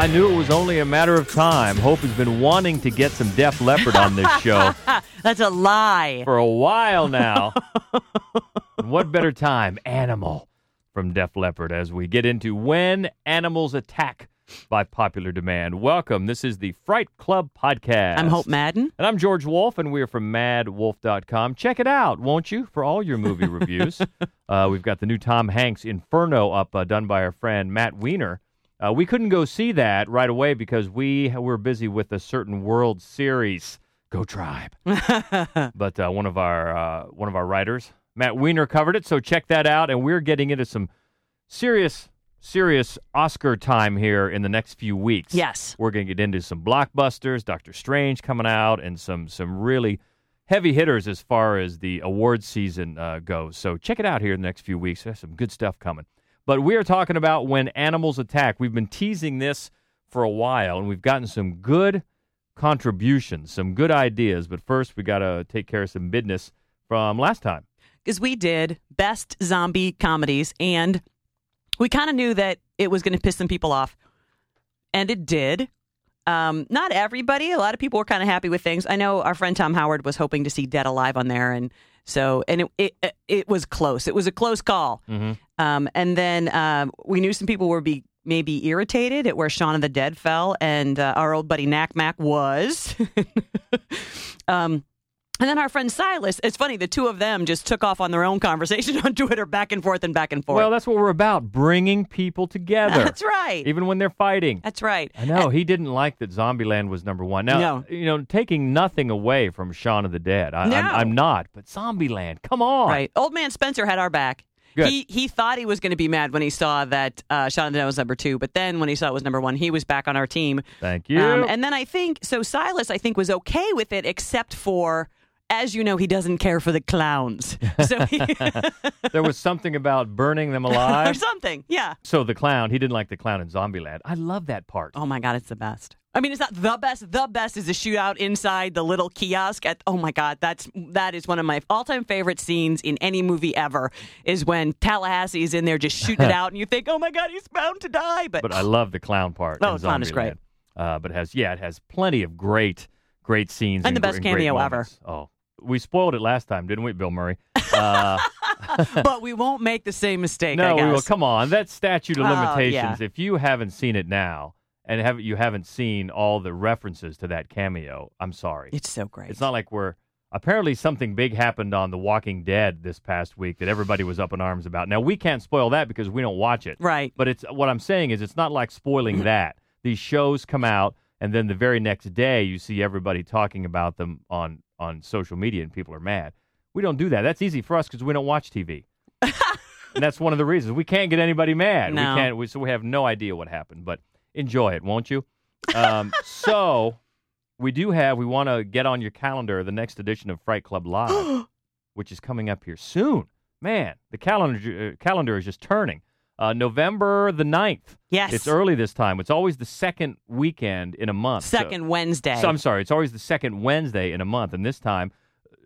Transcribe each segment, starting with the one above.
I knew it was only a matter of time. Hope has been wanting to get some Def Leppard on this show That's a lie. for a while now. What better time? Animal from Def Leppard as we get into When Animals Attack by popular demand. Welcome. This is the Fright Club podcast. I'm Hope Madden. And I'm George Wolf, and we're from maddwolf.com. Check it out, won't you, for all your movie reviews. Uh, we've got the new Tom Hanks Inferno up, uh, done by our friend Matt Weiner. Uh, we couldn't go see that right away because we were busy with a certain World Series. Go Tribe! but uh, one of our uh, one of our writers, Matt Weiner, covered it. So check that out. And we're getting into some serious, serious Oscar time here in the next few weeks. Yes. We're going to get into some blockbusters, Doctor Strange coming out, and some some really heavy hitters as far as the award season uh, goes. So check it out here in the next few weeks. There's some good stuff coming. But we are talking about when animals attack. We've been teasing this for a while, and we've gotten some good contributions, some good ideas. But first, we got to take care of some business from last time. Because we did best zombie comedies, and we kind of knew that it was going to piss some people off. And it did. Um, not everybody. A lot of people were kind of happy with things. I know our friend Tom Howard was hoping to see Dead Alive on there, and so and it it, it was close. It was a close call. Um, and then um, we knew some people were be maybe irritated at where Shaun of the Dead fell, and uh, our old buddy Knack Mac was. um, and then our friend Silas. It's funny, the two of them just took off on their own conversation on Twitter, back and forth and back and forth. Well, that's what we're about bringing people together. that's right. Even when they're fighting. That's right. I know he didn't like that Zombieland was number one. Now, No. you know, taking nothing away from Shaun of the Dead, I, No. I'm, I'm not. But Zombieland, come on, Right. Old man Spencer had our back. Good. He he thought he was going to be mad when he saw that uh, Shaun of the Dead was number two, but then when he saw it was number one, he was back on our team. Thank you. Um, and then I think so. Silas, I think, was okay with it, except for, as you know, he doesn't care for the clowns. So he, there was something about burning them alive or something. Yeah. so the clown, he didn't like the clown in Zombieland. I love that part. Oh my God, it's the best. I mean, it's not the best. The best is the shootout inside the little kiosk. At oh my God, that's that is one of my all-time favorite scenes in any movie ever. Is when Tallahassee is in there just shooting it out, and you think, oh my God, he's bound to die. But, But I love the clown part. Oh, the clown is great. Uh, but it has yeah, it has plenty of great, great scenes And the best great cameo ever. Oh, we spoiled it last time, didn't we, Bill Murray? Uh, but we won't make the same mistake. I No, we will. Come on, that statute of Oh, limitations. yeah. If you haven't seen it now, and have you haven't seen all the references to that cameo, I'm sorry. It's so great. It's not like we're. Apparently, something big happened on The Walking Dead this past week that everybody was up in arms about. Now we can't spoil that because we don't watch it. right. But it's what I'm saying is it's not like spoiling that. These shows come out, and then the very next day you see everybody talking about them on on social media, and people are mad. We don't do that. That's easy for us because we don't watch TV. and that's one of the reasons we can't get anybody mad. No. We can't. We, so we have no idea what happened. But enjoy it, won't you? Um, so we do have. We want to get on your calendar the next edition of Fright Club Live, which is coming up here soon. Man, the calendar uh, calendar is just turning. Uh, November the 9th. Yes. It's early this time. It's always the second weekend in a month. So- Second Wednesday. so I'm sorry. It's always the second Wednesday in a month, and this time,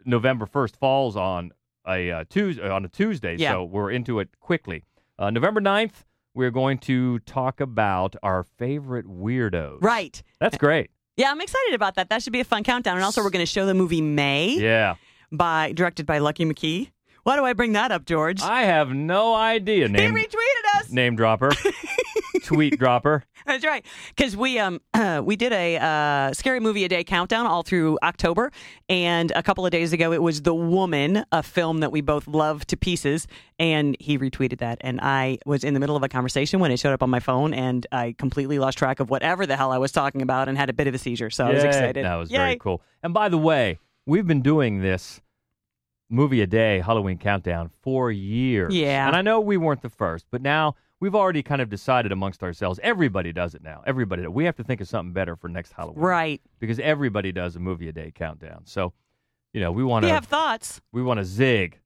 November first falls on a uh, Tuesday. On a Tuesday, Yeah. so we're into it quickly. Uh, November 9th, we're going to talk about our favorite weirdos. right. That's great. Yeah, I'm excited about that. That should be a fun countdown. And also, we're going to show the movie May Yeah. by directed by Lucky McKee. Why do I bring that up, George? I have no idea. Name, he retweeted us. name dropper, tweet dropper. That's right. Because we um we did a uh, scary movie a day countdown all through October, and a couple of days ago it was The Woman, a film that we both love to pieces, and he retweeted that, and I was in the middle of a conversation when it showed up on my phone, and I completely lost track of whatever the hell I was talking about, and had a bit of a seizure. So I was excited. That was Yay. very cool. And by the way, we've been doing this movie a day Halloween countdown for years. Yeah. And I know we weren't the first, but now we've already kind of decided amongst ourselves. Everybody does it now. Everybody. We have to think of something better for next Halloween. Right. Because everybody does a movie a day countdown. So, you know, we want to you have thoughts, we want to zig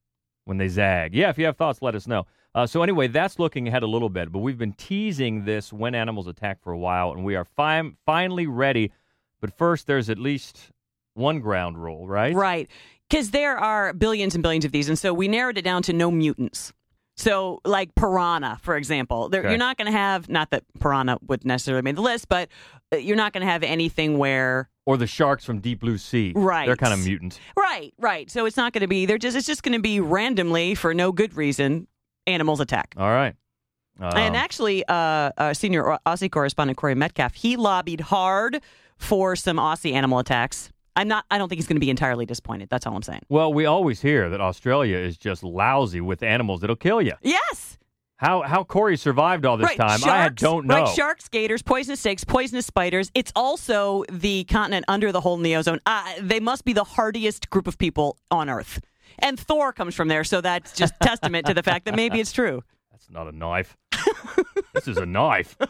when they zag. Yeah, if you have thoughts, let us know. Uh, so anyway, that's looking ahead a little bit, but we've been teasing this when animals attack for a while, and we are fi- finally ready. But first, there's at least one ground rule, right? right? Because there are billions and billions of these, and so we narrowed it down to no mutants. So, like piranha, for example, there, Okay. you're not going to have, not that piranha would necessarily make the list, but uh, you're not going to have anything where, Or the sharks from Deep Blue Sea. Right. They're kind of mutants, right, right. So it's not going to be, they're just, it's just going to be randomly, for no good reason, animals attack. All right. Um, and actually, uh, uh, senior Aussie correspondent Corey Metcalf, he lobbied hard for some Aussie animal attacks. I'm not, I don't think he's going to be entirely disappointed. That's all I'm saying. well, we always hear that Australia is just lousy with animals that'll kill you. Yes. How how Corey survived all this right. time, Sharks, I don't know. Right, sharks, gators, poisonous snakes, poisonous spiders. It's also the continent under the whole neozone. Uh, they must be the hardiest group of people on Earth. And Thor comes from there, so that's just testament to the fact that maybe it's true. That's not a knife. this is a knife.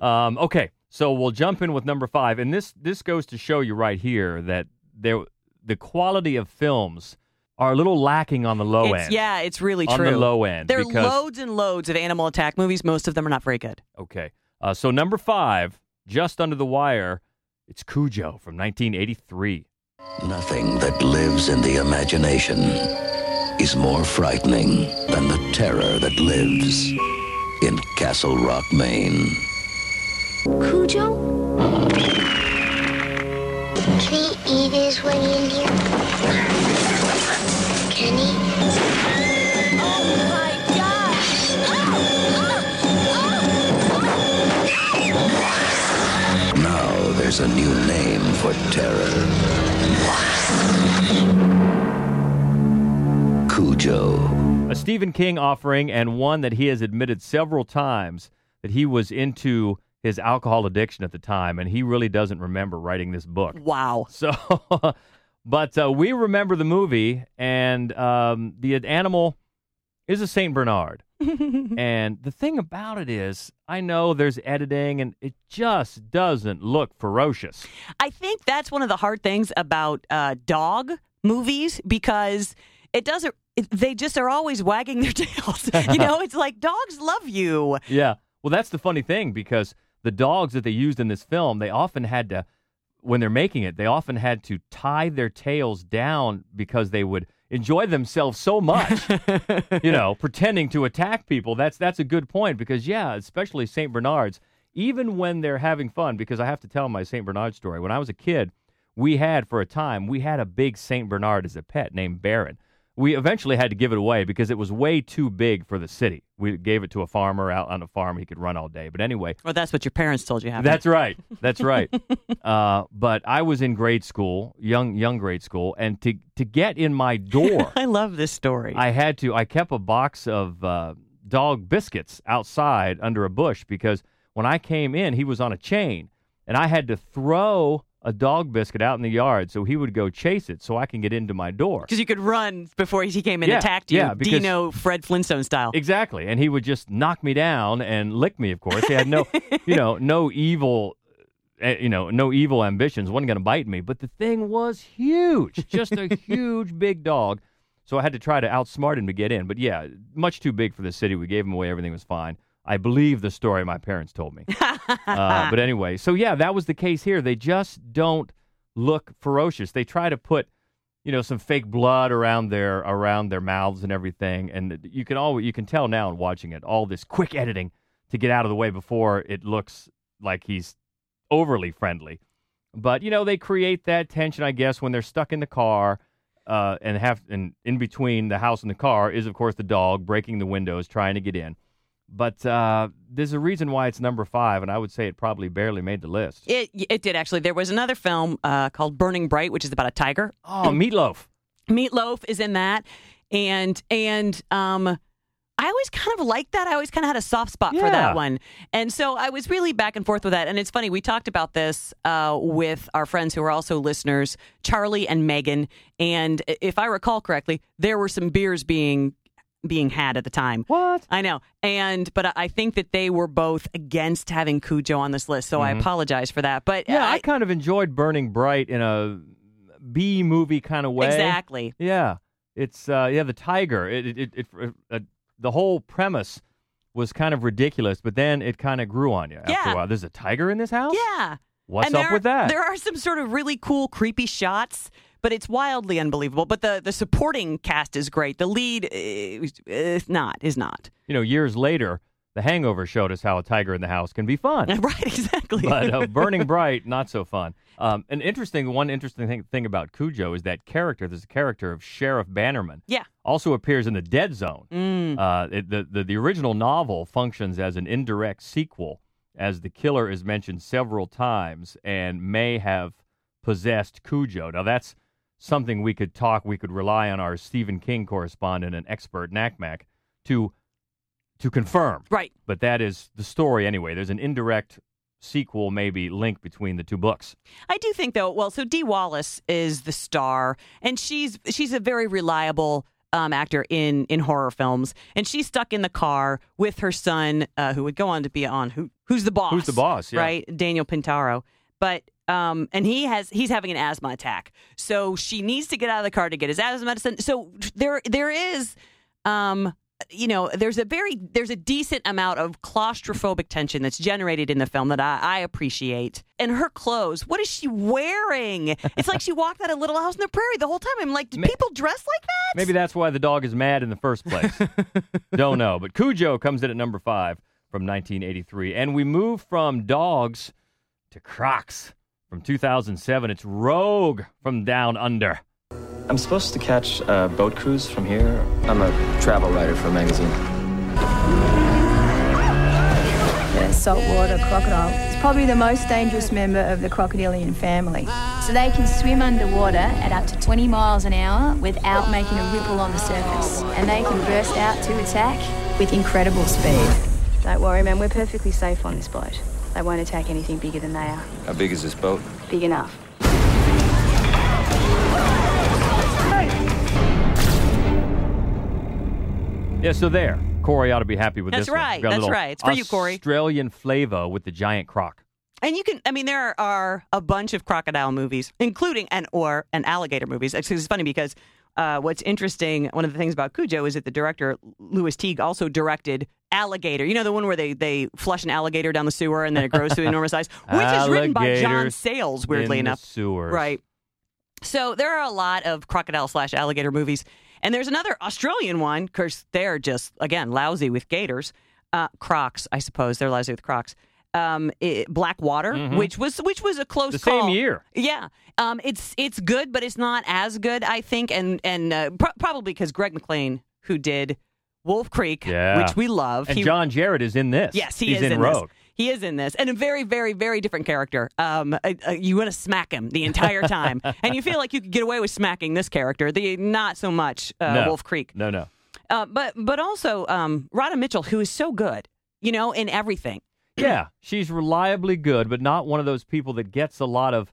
Um, okay, so we'll jump in with number five, and this this goes to show you right here that there the quality of films are a little lacking on the low It's- end. Yeah, it's really on true. the low end. There are loads and loads of animal attack movies. Most of them are not very good. Okay, uh, so number five, just under the wire, it's Cujo from 1983. Nothing that lives in the imagination is more frightening than the terror that lives in Castle Rock, Maine. Cujo? Can he eat his way in here? Can he? Oh my gosh! Now there's a new name for terror. Cujo. A Stephen King offering, and one that he has admitted several times that he was into his alcohol addiction at the time, and he really doesn't remember writing this book. Wow. So, but uh, we remember the movie, and um, the animal is a Saint Bernard. and the thing about it is, I know there's editing, and it just doesn't look ferocious. I think that's one of the hard things about uh, dog movies because it doesn't. It, they just are always wagging their tails. you know, it's like dogs love you. Yeah. Well, that's the funny thing because the dogs that they used in this film, they often had to, when they're making it, they often had to tie their tails down because they would enjoy themselves so much, you know, pretending to attack people. That's that's a good point because yeah, especially Saint Bernards, even when they're having fun. Because I have to tell my Saint Bernard story. When I was a kid, we had for a time we had a big Saint Bernard as a pet named Baron. We eventually had to give it away because it was way too big for the city. We gave it to a farmer out on a farm he could run all day. But anyway, Or that's what your parents told you. Happened. that's right. That's right. uh, but I was in grade school, young young grade school, and to to get in my door, I love this story. I had to. I kept a box of uh, dog biscuits outside under a bush because when I came in, he was on a chain, and I had to throw a dog biscuit out in the yard so he would go chase it so I can get into my door. because you could run before he came and Yeah, attacked you, yeah, because- Dino Fred Flintstone style. Exactly, and he would just knock me down and lick me. Of course, he had no, you know, no evil, uh, you know, no evil ambitions. wasn't going to bite me, but the thing was huge, just a huge, big dog. So I had to try to outsmart him to get in. But yeah, much too big for the city. We gave him away. Everything was fine. I believe the story my parents told me. uh, but anyway, so yeah, that was the case here. They just don't look ferocious. They try to put you know some fake blood around their around their mouths and everything and you can always you can tell now in watching it all this quick editing to get out of the way before it looks like he's overly friendly but you know they create that tension i guess when they're stuck in the car uh, and have and in between the house and the car is of course the dog breaking the windows trying to get in but uh, there's a reason why it's number five and i would say it probably barely made the list It it did actually. There was another film uh, called Burning Bright, which is about a tiger. oh meatloaf Meatloaf is in that, and and um, I always kind of liked that. I always kind of had a soft spot for that one, and so I was really back and forth with that. And it's funny we talked about this uh, with our friends who are also listeners, Charlie and Megan. And if I recall correctly, there were some beers being being had at the time. what I know, and but I think that they were both against having Cujo on this list, so I apologize for that. But Mm-hmm. yeah uh, i kind of enjoyed burning bright in a b movie kind of way exactly. Yeah, it's uh, yeah the tiger. It it, it, it uh, the whole premise was kind of ridiculous, but then it kind of grew on you after Yeah. a while. There's a tiger in this house. Yeah. What's and up there, with that? There are some sort of really cool, creepy shots but it's wildly unbelievable. But the the supporting cast is great. The lead uh, is not is not You know, years later, The Hangover showed us how a tiger in the house can be fun. right exactly. but uh, Burning Bright, not so fun. Um, an interesting one interesting thing, thing about Cujo is that character. There's a character of Sheriff Bannerman. yeah, Also appears in the Dead Zone. Mm. Uh, it, the, the the original novel functions as an indirect sequel, as the killer is mentioned several times and may have possessed Cujo. Now that's something we could talk. We could rely on our Stephen King correspondent and expert Nakmak to to confirm. right. But that is the story anyway. There's an indirect sequel, maybe link between the two books. I do think though. Well, so Dee Wallace is the star, and she's she's a very reliable um, actor in in horror films, and she's stuck in the car with her son, uh, who would go on to be on who who's the boss? Who's the boss? Yeah. Right, Daniel Pintauro. But um, and he has he's having an asthma attack, so she needs to get out of the car to get his asthma medicine. So there there is. Um, you know, there's a very there's a decent amount of claustrophobic tension that's generated in the film that I, I appreciate. And her clothes, what is she wearing? It's like she walked out of Little House on the Prairie the whole time. I'm like, do Ma- people dress like that? Maybe that's why the dog is mad in the first place. Don't know. But Cujo comes in at number five from 1983. And we move from dogs to Crocs from 2007. It's Rogue from Down Under. I'm supposed to catch a boat cruise from here. I'm a travel writer for a magazine. The saltwater crocodile is probably the most dangerous member of the crocodilian family. So they can swim underwater at up to 20 miles an hour without making a ripple on the surface. And they can burst out to attack with incredible speed. Don't worry, man, we're perfectly safe on this boat. They won't attack anything bigger than they are. How big is this boat? Big enough. Yeah, so there. Corey ought to be happy with That's this one. right, Got a that's right. It's for you, Corey. Australian flavor with the giant croc. And you can, I mean, there are a bunch of crocodile movies, including and or an alligator movies. It's, it's funny because uh, what's interesting, one of the things about Cujo is that the director Lewis Teague also directed Alligator. You know the one where they they flush an alligator down the sewer and then it grows to enormous size, which is written by John Sayles. Weirdly enough, sewers. right? So there are a lot of crocodile slash alligator movies, and there's another Australian one because they're just again lousy with gators. Uh, Crocs, I suppose they're lousy with Crocs. Um, it, Black Water, which was which was a close Mm-hmm. The same year. Yeah, um, it's it's good, but it's not as good, I think, and and uh, pro- probably because Greg McLean, who did Wolf Creek, Yeah. which we love, And he- John Jarratt is in this. Yes, he He's is in, in, Rogue. This. He is in this, and a very, very, very different character. Um, uh, uh, you want to smack him the entire time, and you feel like you could get away with smacking this character. The not so much uh, No. Wolf Creek, No, no. uh, but but also um, Radha Mitchell, who is so good, you know, in everything. Yeah, she's reliably good, but not one of those people that gets a lot of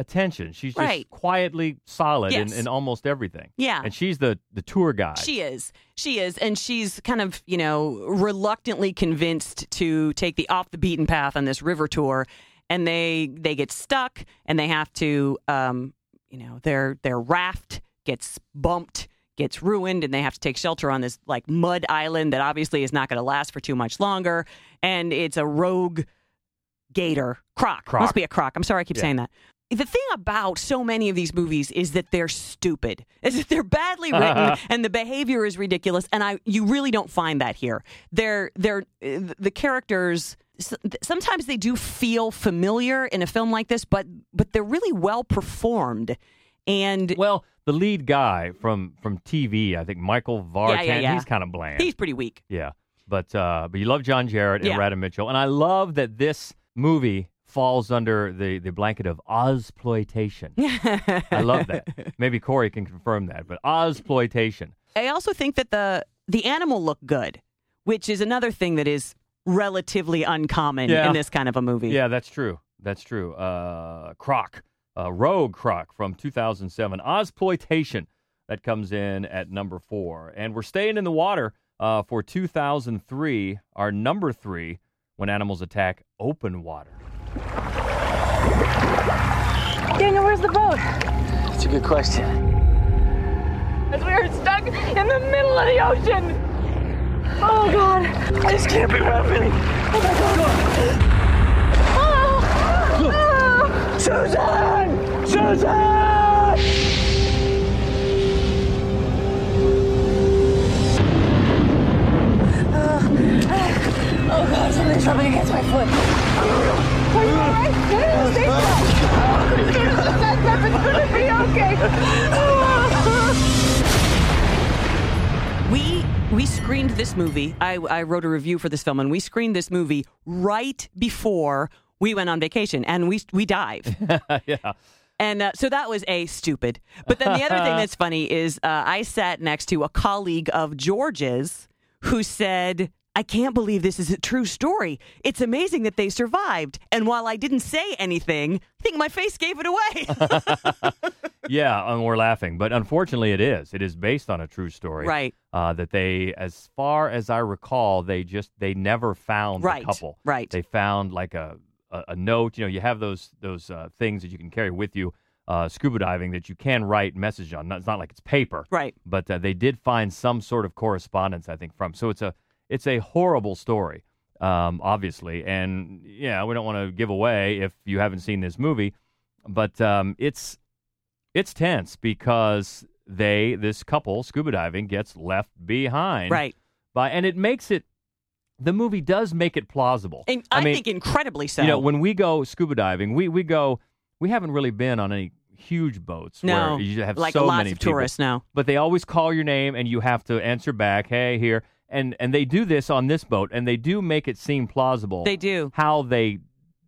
attention. She's just Right. quietly solid in, Yes. in almost everything. Yeah. And she's the, the tour guide. She is. She is. And she's kind of, you know, reluctantly convinced to take the off the beaten path on this river tour. And they they get stuck and they have to um, you know, their their raft gets bumped, gets ruined, and they have to take shelter on this like mud island that obviously is not gonna last for too much longer. And it's a rogue gator. Croc. Croc. Must be a croc. I'm sorry I keep saying that. The thing about so many of these movies is that they're stupid. Is that they're badly written and the behavior is ridiculous and I you really don't find that here. They're they're the characters sometimes they do feel familiar in a film like this but but they're really well performed. And well, the lead guy from from TV, I think Michael Vartan, Yeah, yeah, yeah. he's kind of bland. he's pretty weak. yeah. But uh, but you love John Jarratt and Yeah. Radha Mitchell. And I love that this movie falls under the, the blanket of Ozploitation. I love that. Maybe Corey can confirm that, but Ozploitation. I also think that the the animal look good, which is another thing that is relatively uncommon Yeah. in this kind of a movie. Yeah, that's true. That's true. Uh, Croc, uh, Rogue Croc from 2007. Ozploitation that comes in at number four, and we're staying in the water uh, for 2003. Our number three, when animals attack open water. Daniel, where's the boat? That's a good question. As we are stuck in the middle of the ocean. Oh God! this can't be happening. Oh my God! Go. Oh. Oh. Susan! Susan! Oh god, something's rubbing against my foot. We we screened this movie. I, I wrote a review for this film, and we screened this movie right before we went on vacation, and we we dive. yeah. And uh, so that was a stupid. But then the other thing that's funny is uh, I sat next to a colleague of George's who said I can't believe this is a true story. It's amazing that they survived. And while I didn't say anything, I think my face gave it away. Yeah, and we're laughing, but unfortunately, it is. It is based on a true story, Right. Uh, that they, as far as I recall, they just they never found Right, the couple. right. They found like a, a a note. You know, you have those those uh, things that you can carry with you, uh, scuba diving that you can write message on. It's not like it's paper, right. but uh, they did find some sort of correspondence, I think, from. So it's a it's a horrible story, um, obviously, and yeah, we don't want to give away if you haven't seen this movie, but um, it's it's tense because they this couple scuba diving gets left behind, Right. By and it makes it the movie does make it plausible. And I, mean, think incredibly so. you know, when we go scuba diving, we we go. We haven't really been on any huge boats no, where you have like so lots many of people tourists now. but they always call your name and you have to answer back hey here and and they do this on this boat and they do make it seem plausible They do. how they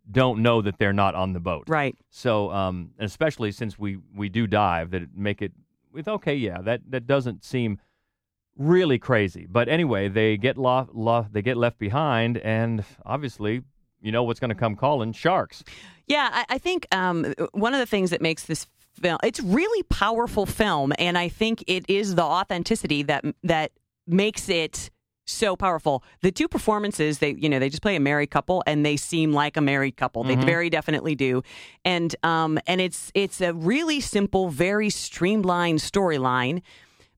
don't know that they're not on the boat Right. so um especially since we we do dive that make it with okay yeah that that doesn't seem really crazy but anyway they get lo- lo- they get left behind and obviously you know what's going to come calling sharks Yeah, I, I think um, one of the things that makes this film it's really powerful film, and I think it is the authenticity that that makes it so powerful. The two performances, they you know they just play a married couple, and they seem like a married couple. They very definitely do, and um and it's it's a really simple, very streamlined storyline.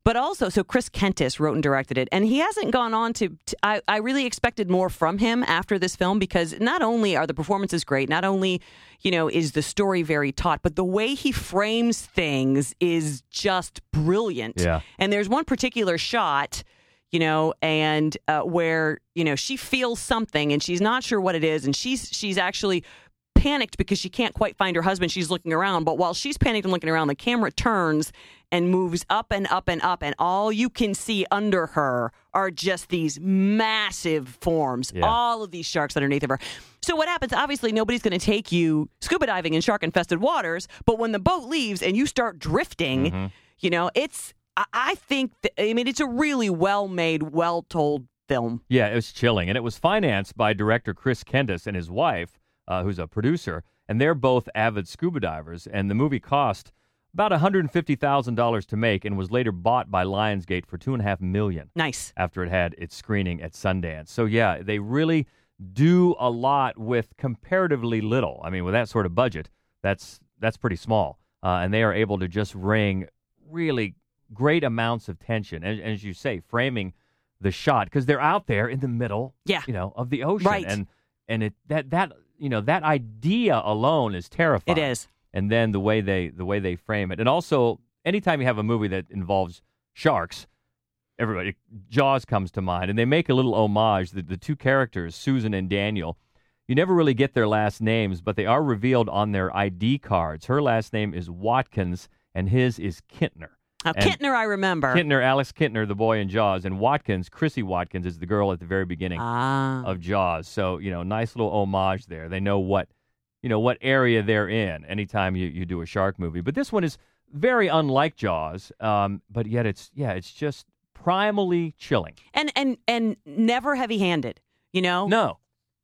But also, so Chris Kentis wrote and directed it, and he hasn't gone on to. to I, I really expected more from him after this film because not only are the performances great, not only, you know, is the story very taut, but the way he frames things is just brilliant. Yeah. And there's one particular shot, you know, and uh, where you know she feels something and she's not sure what it is, and she's she's actually panicked because she can't quite find her husband. She's looking around, but while she's panicked and looking around, the camera turns and moves up and up and up, and all you can see under her are just these massive forms, Yeah. all of these sharks underneath of her. So what happens? Obviously, nobody's going to take you scuba diving in shark-infested waters, but when the boat leaves and you start drifting, Mm-hmm. you know, it's. I- think. That, I mean, it's a really well-made, well-told film. Yeah, it was chilling, and it was financed by director Chris Kentis and his wife, uh, who's a producer, and they're both avid scuba divers. And the movie cost about one hundred and fifty thousand dollars to make, and was later bought by Lionsgate for two and a half million Nice. after it had its screening at Sundance. So yeah, they really do a lot with comparatively little. I mean, with that sort of budget, that's that's pretty small, uh, and they are able to just wring really great amounts of tension, and, and as you say, framing the shot because they're out there in the middle, Yeah. you know, of the ocean, Right. and and it that that you know that idea alone is terrifying. It is. and then the way they the way they frame it, and also anytime you have a movie that involves sharks, everybody Jaws comes to mind, and they make a little homage. The, the two characters, Susan and Daniel, you never really get their last names, but they are revealed on their ID cards. Her last name is Watkins, and his is Kintner. Now, And- Kintner, I remember. Kintner, Alex Kintner, the boy in Jaws, and Watkins, Chrissy Watkins, is the girl at the very beginning Ah. of Jaws. So you know, nice little homage there. They know what you know what area they're in anytime you, you do a shark movie. But this one is very unlike Jaws, um, but yet it's yeah, it's just primally chilling. and and and never heavy-handed. You know, No,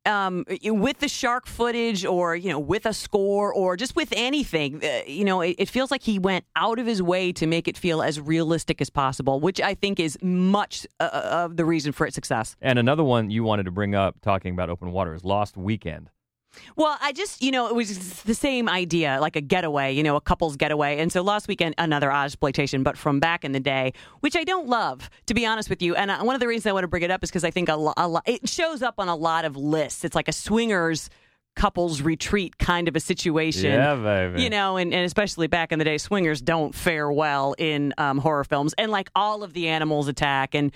um, with the shark footage, or you know, with a score, or just with anything. Uh, you know, it, it feels like he went out of his way to make it feel as realistic as possible, which I think is much uh, of the reason for its success. and another one you wanted to bring up talking about open water is Lost Weekend. Well, I just, you know, it was the same idea, like a getaway, you know, a couple's getaway. And so last weekend, another exploitation, but from back in the day, which I don't love, to be honest with you. And uh, one of the reasons I want to bring it up is because I think a, lo- a lot, it shows up on a lot of lists. It's like a swingers couples retreat kind of a situation. Yeah, baby. You know, and, and especially back in the day, swingers don't fare well in um, horror films. And like all of the animals attack. And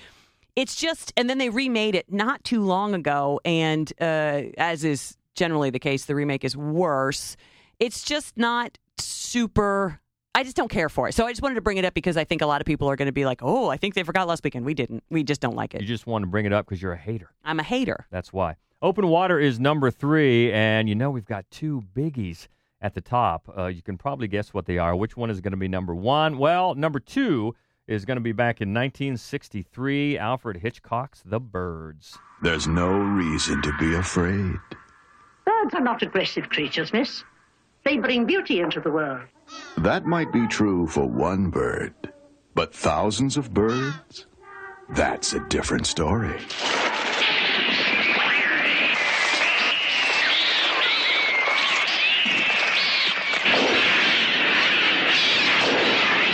it's just, and then they remade it not too long ago. And uh, as is generally the case, the remake is worse. It's just not super I just don't care for it. So I just wanted to bring it up because I think a lot of people are going to be like, "Oh, I think they forgot last weekend." We didn't. We just don't like it. You just want to bring it up because you're a hater. I'm a hater. That's why. Open Water is number three, and you know we've got two biggies at the top. Uh, you can probably guess what they are. Which one is going to be number one? Well, number two is going to be back in 1963, Alfred Hitchcock's The Birds. There's no reason to be afraid. Birds are not aggressive creatures, miss. They bring beauty into the world. That might be true for one bird, but thousands of birds? That's a different story.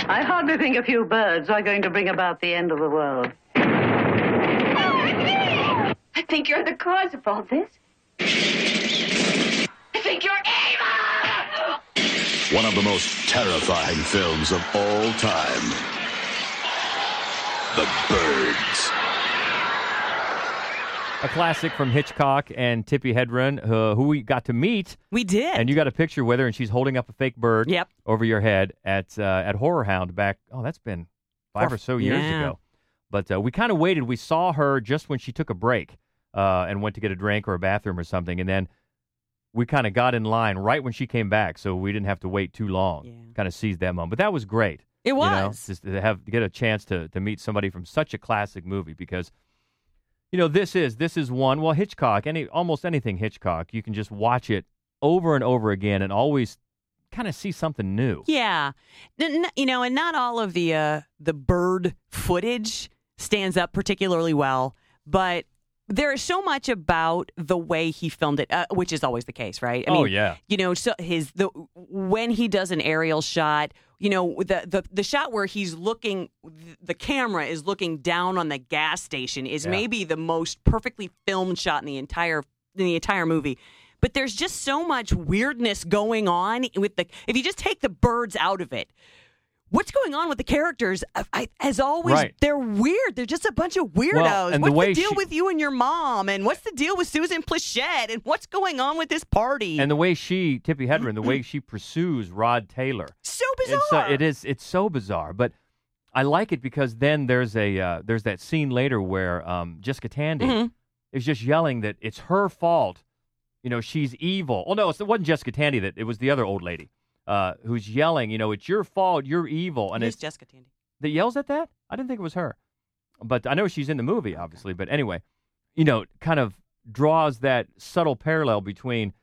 I hardly think a few birds are going to bring about the end of the world. I think you're the cause of all this. One of the most terrifying films of all time. The Birds. A classic from Hitchcock and Tippi Hedren, uh, who we got to meet, We did. and you got a picture with her, and she's holding up a fake bird Yep. over your head at uh, at Horror Hound back. Oh, that's been five or so years yeah. ago. But uh, we kind of waited. We saw her just when she took a break uh, and went to get a drink or a bathroom or something, and then we kind of got in line right when she came back, so we didn't have to wait too long. Yeah. Kind of seized that moment, but that was great. It was You know, just to have to get a chance to to meet somebody from such a classic movie because you know this is this is one well Hitchcock any almost anything Hitchcock you can just watch it over and over again and always kind of see something new. Yeah, you know, and not all of the uh, the bird footage stands up particularly well, but there is so much about the way he filmed it, uh, which is always the case, right? I Oh, mean, yeah. you know, so his the when he does an aerial shot, you know, the the the shot where he's looking, the camera is looking down on the gas station is Yeah. maybe the most perfectly filmed shot in the entire in the entire movie. But there's just so much weirdness going on with the. If you just take the birds out of it, what's going on with the characters? I, as always, Right. they're weird. They're just a bunch of weirdos. Well, and the what's way the deal she- with you and your mom? And what's the deal with Susan Pleshette? And what's going on with this party? And the way she Tippi Hedren, the way she pursues Rod Taylor, so bizarre. it's uh, it is it's so bizarre, but I like it because then there's a uh, there's that scene later where um, Jessica Tandy Mm-hmm. is just yelling that it's her fault. You know, she's evil. Oh no, it wasn't Jessica Tandy. That it was the other old lady uh, who's yelling. You know, it's your fault. You're evil. And it's Jessica Tandy. that yells at that. I didn't think it was her, but I know she's in the movie, obviously. But anyway, you know, kind of draws that subtle parallel between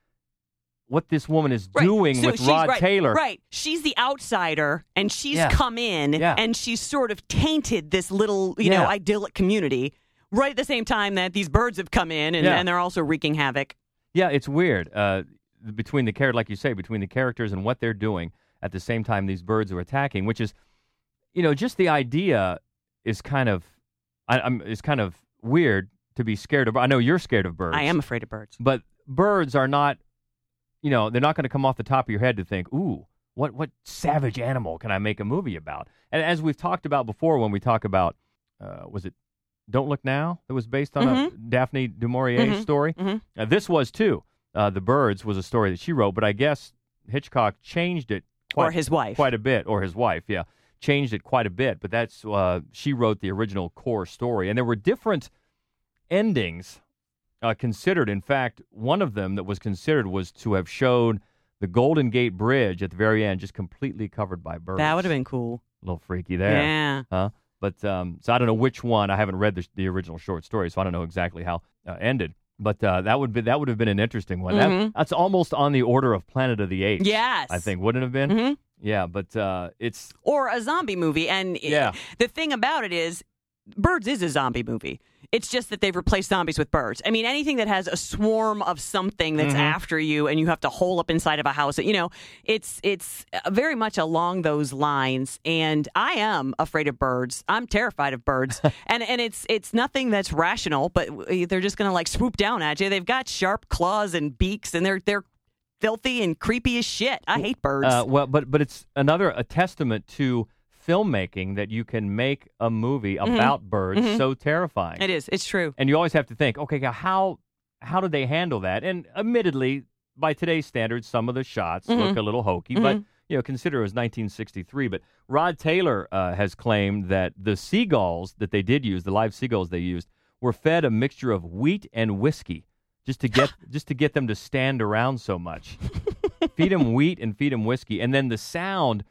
what this woman is Right. doing So with she's- Rod right, Taylor. Right. She's the outsider and she's Yeah. come in Yeah. and she's sort of tainted this little, you know, Yeah. idyllic community right at the same time that these birds have come in and, Yeah. and they're also wreaking havoc. Yeah, it's weird. Uh, between the character, like you say, between the characters and what they're doing at the same time these birds are attacking, which is, you know, just the idea is kind of, I, I'm is kind of weird to be scared of. I know you're scared of birds. I am afraid of birds. but birds are not, you know, they're not going to come off the top of your head to think, ooh, what what savage animal can I make a movie about? And as we've talked about before, when we talk about, uh, was it Don't Look Now? That was based on a Daphne du Maurier Mhm. story. Mhm. Uh, this was too. Uh, the Birds was a story that she wrote, but I guess Hitchcock changed it. Or his wife. quite a bit, or his wife, yeah, changed it quite a bit. But that's uh, she wrote the original core story, and there were different endings uh, considered. In fact, one of them that was considered was to have showed the Golden Gate Bridge at the very end, just completely covered by birds. That would have been cool. a little freaky there. Yeah. Huh? But um, so I don't know which one. I haven't read the, the original short story, so I don't know exactly how uh, ended. But uh, that would be that would have been an interesting one. That- Mhm. that's almost on the order of Planet of the Apes. Yes. I think wouldn't it have been. Mhm. Yeah, but uh, it's Or a zombie movie. And Yeah. the thing about it is, Birds is a zombie movie. It's just that they've replaced zombies with birds. I mean, anything that has a swarm of something that's Mm-hmm. after you and you have to hole up inside of a house, you know, it's it's very much along those lines. And I am afraid of birds. I'm terrified of birds. and and it's it's nothing that's rational, but they're just going to like swoop down at you. They've got sharp claws and beaks and they're they're filthy and creepy as shit. I hate birds. Uh, well, but but it's another a testament to filmmaking that you can make a movie about birds so terrifying. Mm-hmm. it is. It's true. and you always have to think, okay, how how did they handle that? And admittedly, by today's standards, some of the shots Mm-hmm. look a little hokey, but you know, consider it was 1963. But Rod Taylor uh, has claimed that the seagulls that they did use, the live seagulls they used, were fed a mixture of wheat and whiskey just to get just to get them to stand around so much. feed them wheat and feed them whiskey, and then the sound.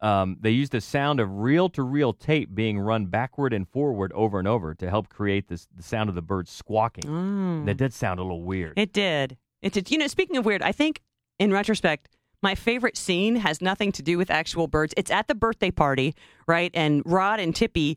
Um, they used the sound of reel-to-reel tape being run backward and forward over and over to help create this the sound of the birds squawking. Mm. That did sound a little weird. It did. It did. You know, speaking of weird, I think in retrospect, my favorite scene has nothing to do with actual birds. It's at the birthday party, right? And Rod and Tippi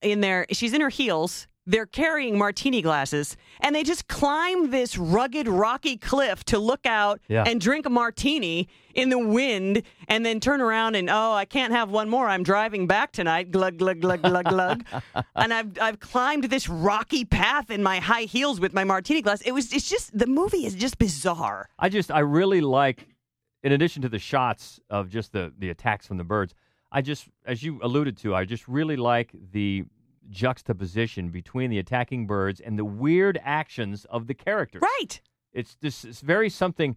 in there, she's in her heels. They're carrying martini glasses and they just climb this rugged, rocky cliff to look out Yeah. and drink a martini in the wind and then turn around and, oh, I can't have one more. I'm driving back tonight. Glug, glug, glug, glug, glug. and I've, I've climbed this rocky path in my high heels with my martini glass. It was, it's just, the movie is just bizarre. I just I really like, in addition to the shots of just the the attacks from the birds, I just as you alluded to, I just really like the juxtaposition between the attacking birds and the weird actions of the characters. Right. It's this it's very something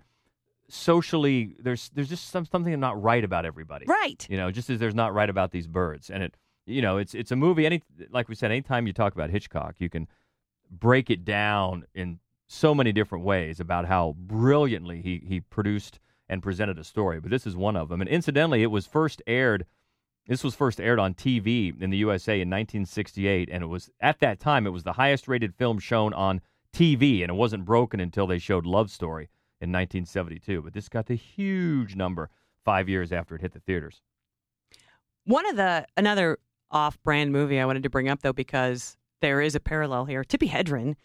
socially. There's there's just some something not right about everybody. Right. You know, just as there's not right about these birds, and it you know it's it's a movie. Any like we said, anytime you talk about Hitchcock, you can break it down in so many different ways about how brilliantly he he produced and presented a story. But this is one of them. And incidentally, it was first aired. This was first aired on TV in the USA in 1968, and it was at that time it was the highest rated film shown on TV, and it wasn't broken until they showed Love Story in 1972. But this got the huge number five years after it hit the theaters. One of the another off-brand movie I wanted to bring up though because there is a parallel here. Tippi Hedren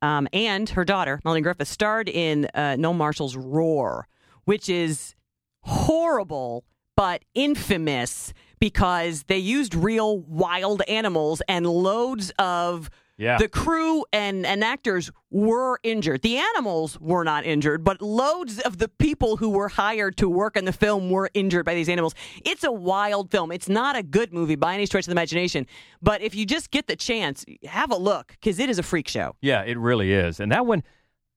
um, and her daughter Melanie Griffith starred in uh, Noel Marshall's Roar, which is horrible but infamous because they used real wild animals and loads of Yeah. the crew and, and actors were injured. The animals were not injured, but loads of the people who were hired to work in the film were injured by these animals. It's a wild film. It's not a good movie by any stretch of the imagination, but if you just get the chance, have a look because it is a freak show. Yeah, it really is. And that one,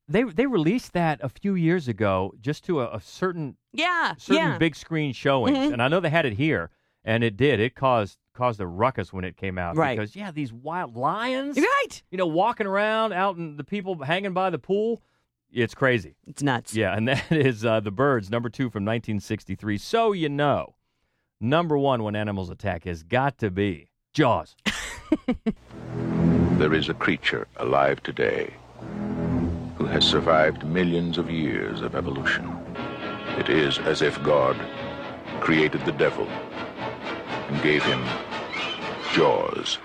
they they released that a few years ago, just to a, a certain Yeah, certain yeah. big screen showings, Mhm. and I know they had it here, and it did. It caused caused a ruckus when it came out, Right. Because yeah, these wild lions, right? You know, walking around out and the people hanging by the pool, it's crazy. It's nuts. Yeah, and that is uh, the Birds, number two from 1963. So you know, number one when animals attack has got to be Jaws. There is a creature alive today who has survived millions of years of evolution. It is as if God created the devil and gave him jaws.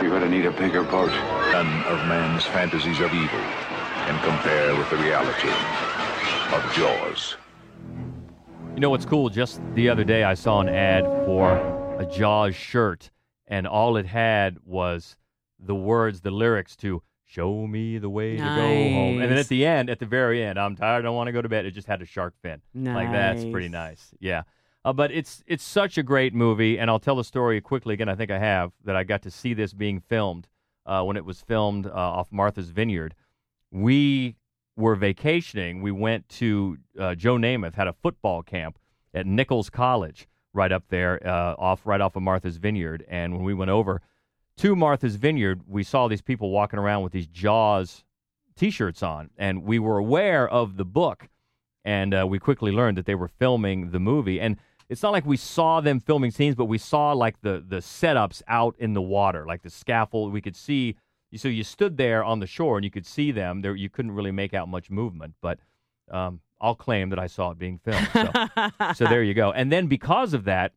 You're gonna need a bigger boat. None of man's fantasies of evil can compare with the reality of Jaws. You know what's cool? Just the other day, I saw an ad for a Jaws shirt, and all it had was the words, the lyrics to "Show me the way to go home," and then at the end, at the very end, "I'm tired, I don't want to go to bed." It just had a shark fin. Like that's pretty Nice. nice. Yeah. Uh, but it's it's such a great movie, and I'll tell the story quickly again. I think I have that I got to see this being filmed uh, when it was filmed uh, off Martha's Vineyard. We were vacationing. We went to uh, Joe Namath had a football camp at Nichols College right up there, uh, off right off of Martha's Vineyard. And when we went over to Martha's Vineyard, we saw these people walking around with these Jaws T-shirts on, and we were aware of the book, and uh, we quickly learned that they were filming the movie. And it's not like we saw them filming scenes, but we saw like the the setups out in the water, like the scaffold. We could see. So you stood there on the shore and you could see them. There, you couldn't really make out much movement, but um, I'll claim that I saw it being filmed. So, so there you go. And then because of that,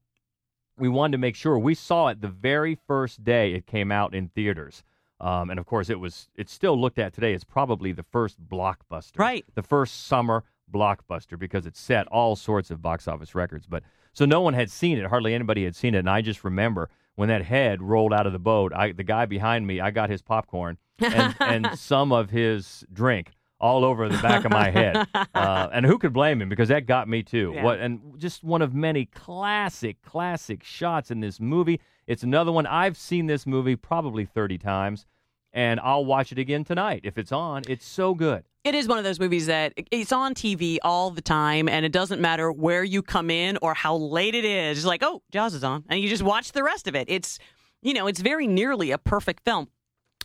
we wanted to make sure we saw it the very first day it came out in theaters. Um, and of course, it was. It's still looked at today as probably the first blockbuster, Right. The first summer blockbuster because it set all sorts of box office records. But so no one had seen it. Hardly anybody had seen it. And I just remember when that head rolled out of the boat. I the guy behind me, I got his popcorn and, and some of his drink all over the back of my head. Uh, and who could blame him? Because that got me too. Yeah. What and just one of many classic, classic shots in this movie. It's another one. I've seen this movie probably 30 times. and I'll watch it again tonight if it's on. It's so good. It is one of those movies that it's on TV all the time, and it doesn't matter where you come in or how late it is. It's like, oh, Jaws is on, and you just watch the rest of it. It's, you know, it's very nearly a perfect film.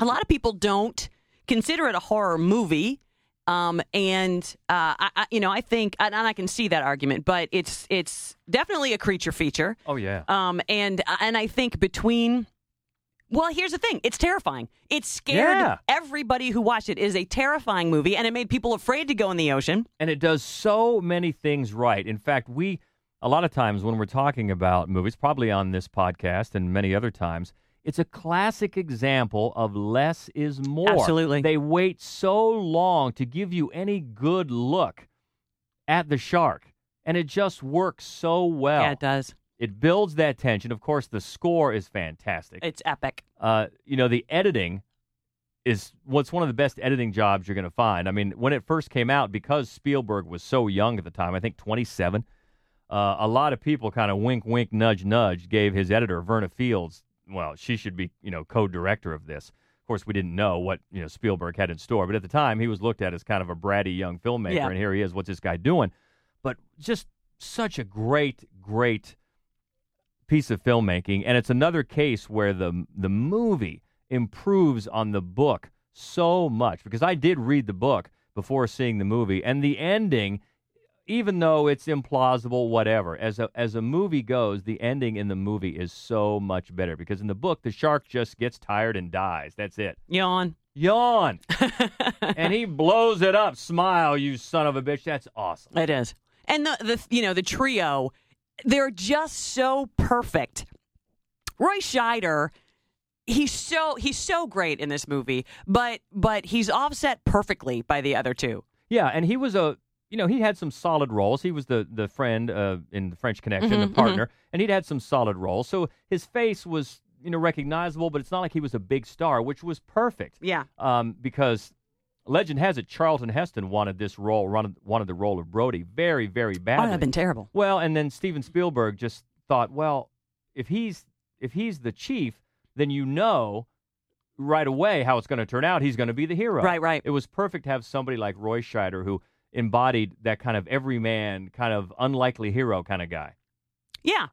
A lot of people don't consider it a horror movie, um, and uh, I, I, you know, I think, and I can see that argument, but it's it's definitely a creature feature. Oh yeah. Um, and and I think between well, here's the thing. It's terrifying. It scared Yeah. everybody who watched it. It is a terrifying movie, and it made people afraid to go in the ocean. and it does so many things right. In fact, we a lot of times when we're talking about movies, probably on this podcast and many other times, it's a classic example of less is more. Absolutely. They wait so long to give you any good look at the shark, and it just works so well. Yeah, it does. It builds that tension. Of course, the score is fantastic. It's epic. uh, you know, the editing is what's one of the best editing jobs you're going to find. I mean, when it first came out, because Spielberg was so young at the time, I think 27, uh, a lot of people kind of wink, wink, nudge, nudge gave his editor, Verna Fields, well, she should be, you know, co-director of this. Of course, we didn't know what, you know, Spielberg had in store, but at the time he was looked at as kind of a bratty young filmmaker, Yeah. and here he is. What's this guy doing? But just such a great, great piece of filmmaking, and it's another case where the the movie improves on the book so much because I did read the book before seeing the movie, and the ending, even though it's implausible, whatever, as a as a movie goes, the ending in the movie is so much better because in the book the shark just gets tired and dies. That's it. Yawn. Yawn, and he blows it up. Smile, you son of a bitch. That's awesome. It is. And the, the you know, the trio, they're just so perfect. Roy Scheider, he's so he's so great in this movie, but but he's offset perfectly by the other two. Yeah, and he was a you know he had some solid roles. He was the the friend uh, in the French Connection, Mhm, the partner, and he'd had some solid roles. So his face was you know recognizable, but it's not like he was a big star, which was perfect. Yeah. Um, because legend has it Charlton Heston wanted this role, wanted, wanted the role of Brody very very Oh, badly. that'd been terrible. Well, and then Steven Spielberg just thought, well, if he's if he's the chief, then you know right away how it's going to turn out. He's going to be the hero. Right, right. It was perfect to have somebody like Roy Scheider who embodied that kind of everyman, kind of unlikely hero kind of guy. Yeah.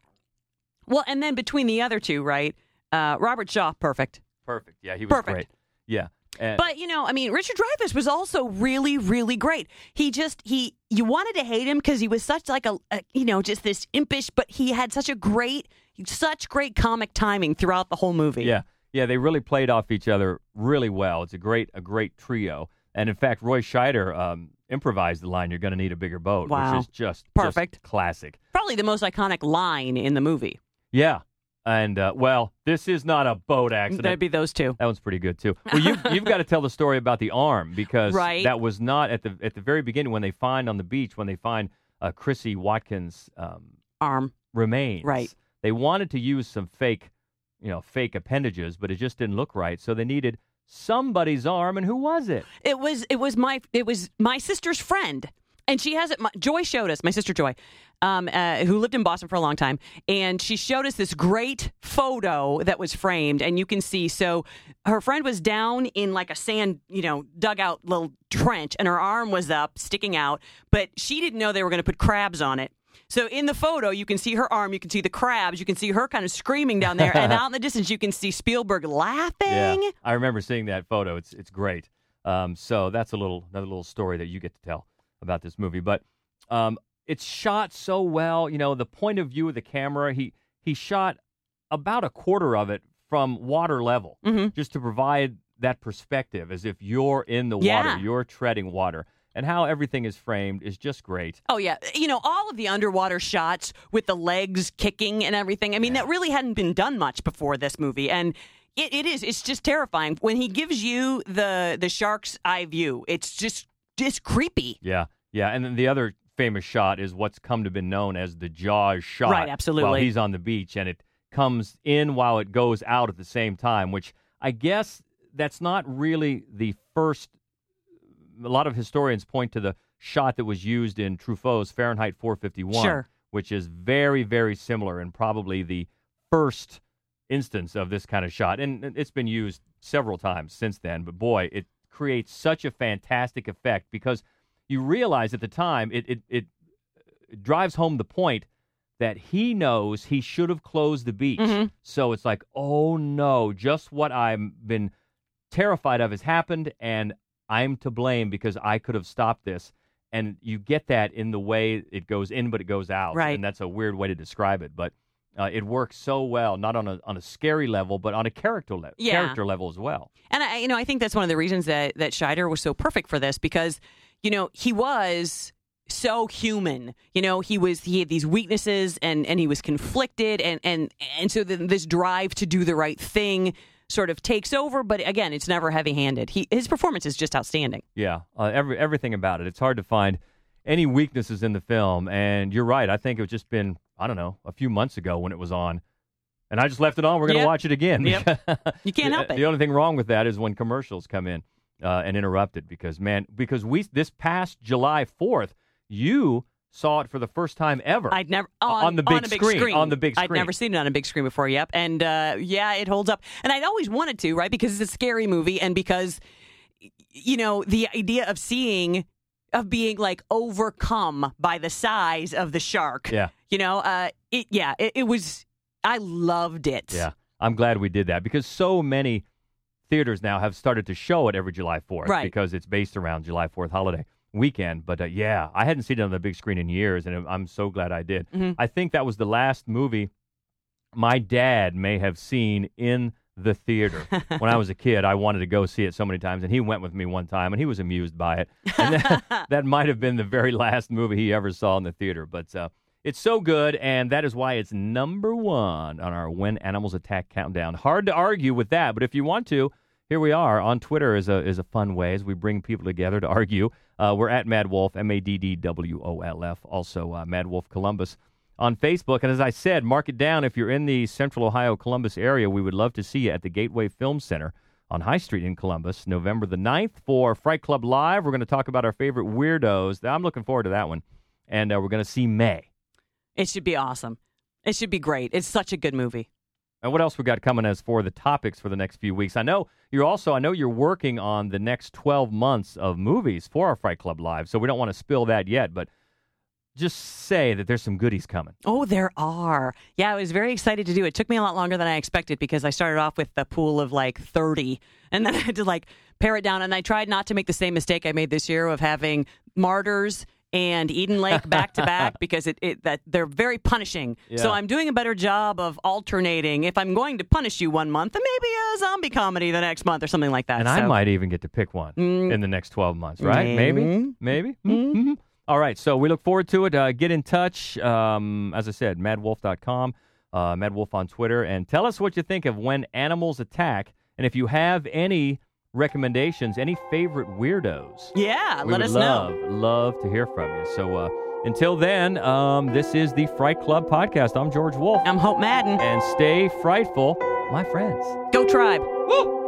Well, and then between the other two, right? Uh, Robert Shaw, perfect. Perfect. Yeah, he was Perfect. great. Yeah. And- But you know, I mean, Richard Dreyfuss was also really, really great. He just he you wanted to hate him because he was such like a, a you know just this impish, but he had such a great, such great comic timing throughout the whole movie. Yeah, yeah, they really played off each other really well. It's a great, a great trio. And in fact, Roy Scheider um, improvised the line, "You're going to need a bigger boat," Wow. which is just just Perfect. classic. probably the most iconic line in the movie. Yeah, and uh, well, this is not a boat accident. That'd be those two. That one's pretty good too. Well, you you've got to tell the story about the arm because Right. that was not at the at the very beginning when they find on the beach when they find uh, Chrissy Watkins' um, Arm. remains. Right. They wanted to use some fake, you know, fake appendages, but it just didn't look right. So they needed somebody's arm, and who was it? It was it was my it was my sister's friend, and she has it. My, Joy showed us my sister Joy, um, uh, who lived in Boston for a long time, and she showed us this great photo that was framed, and you can see. So her friend was down in like a sand, you know, dugout little trench, and her arm was up, sticking out, but she didn't know they were going to put crabs on it. So in the photo, you can see her arm, you can see the crabs, you can see her kind of screaming down there, and out in the distance, you can see Spielberg laughing. Yeah, I remember seeing that photo. It's it's great. Um, so that's a little another little story that you get to tell about this movie. But um, it's shot so well. You know, the point of view of the camera. He he shot about a quarter of it from water level, Mhm. just to provide that perspective, as if you're in the Yeah. water, you're treading water, and how everything is framed is just great. Oh yeah, you know all of the underwater shots with the legs kicking and everything. I mean, that really hadn't been done much before this movie, and it, it is. It's just terrifying when he gives you the the shark's eye view. It's just just creepy. Yeah, yeah, and then the other famous shot is what's come to be known as the Jaws shot. Right, absolutely. While he's on the beach, and it comes in while it goes out at the same time, which I guess that's not really the first. A lot of historians point to the shot that was used in Truffaut's Fahrenheit 451, Sure. which is very, very similar and probably the first instance of this kind of shot, and it's been used several times since then. But boy, it creates such a fantastic effect because you realize at the time it it, it drives home the point that he knows he should have closed the beach. Mm-hmm. So it's like, oh no, just what I've been terrified of has happened, and I'm to blame because I could have stopped this. And you get that in the way it goes in, but it goes out. Right. And that's a weird way to describe it, but uh, it works so well, not on a on a scary level, but on a character level, Yeah. character level as well. And I, you know, I think that's one of the reasons that that Scheider was so perfect for this because, you know, he was so human. You know, he was he had these weaknesses and and he was conflicted and and and so then this drive to do the right thing sort of takes over. But again, it's never heavy handed. He his performance is just outstanding. Yeah, uh, every everything about it. It's hard to find any weaknesses in the film, and you're right. I think it's just been I don't know a few months ago when it was on, and I just left it on. We're going to Yep. watch it again. Yep. You can't help it. The only thing wrong with that is when commercials come in uh, and interrupt it because man, because we this past July fourth, you saw it for the first time ever. I'd never on, the big, a big screen, on the big screen. I'd never seen it on a big screen before. Yep, and uh, yeah, it holds up. And I'd always wanted to, right? Because it's a scary movie, and because you know the idea of seeing of being like overcome by the size of the shark. Yeah. you know, uh, it yeah, it, it was. I loved it. Yeah, I'm glad we did that because so many theaters now have started to show it every July 4th Right. because it's based around July 4th holiday weekend. But uh, yeah, I hadn't seen it on the big screen in years, and I'm so glad I did. Mhm. I think that was the last movie my dad may have seen in the theater. when I was a kid, I wanted to go see it so many times, and he went with me one time, and he was amused by it. And that, that might have been the very last movie he ever saw in the theater. But uh, it's so good, and that is why it's number one on our When Animals Attack countdown. Hard to argue with that, but if you want to, here we are on Twitter is a is a fun way as we bring people together to argue. Uh, we're at Mad Wolf, M A D D W O L F. Also, uh, Mad Wolf Columbus on Facebook. And as I said, mark it down if you're in the Central Ohio Columbus area. We would love to see you at the Gateway Film Center on High Street in Columbus, November the 9th for Fright Club Live. We're going to talk about our favorite weirdos. I'm looking forward to that one. And uh, we're going to see May. It should be awesome. It should be great. It's such a good movie. And what else we got coming as for the topics for the next few weeks? I know you're also I know you're working on the next 12 months of movies for our Fright Club Live, so we don't want to spill that yet, but just say that there's some goodies coming. Oh, there are. Yeah, I was very excited to do it. It took me a lot longer than I expected because I started off with a pool of like 30 and then I had to like pare it down. And I tried not to make the same mistake I made this year of having Martyrs and Eden Lake back to back because it, it that they're very punishing. So I'm doing a better job of alternating. If I'm going to punish you one month, then maybe a zombie comedy the next month or something like that. And I might even get to pick one Mm. in the next 12 months, right? Maybe? Mm. Maybe? Mhm. All right, so we look forward to it. Uh, get in touch. Um, as I said, maddwolf.com, uh, madwolf on Twitter, and tell us what you think of When Animals Attack. And if you have any recommendations, any favorite weirdos, Yeah, we let us love, know. love to hear from you. So uh, until then, um, this is the Fright Club podcast. I'm George Wolf. I'm Hope Madden. And stay frightful, my friends. Go Tribe. Woo!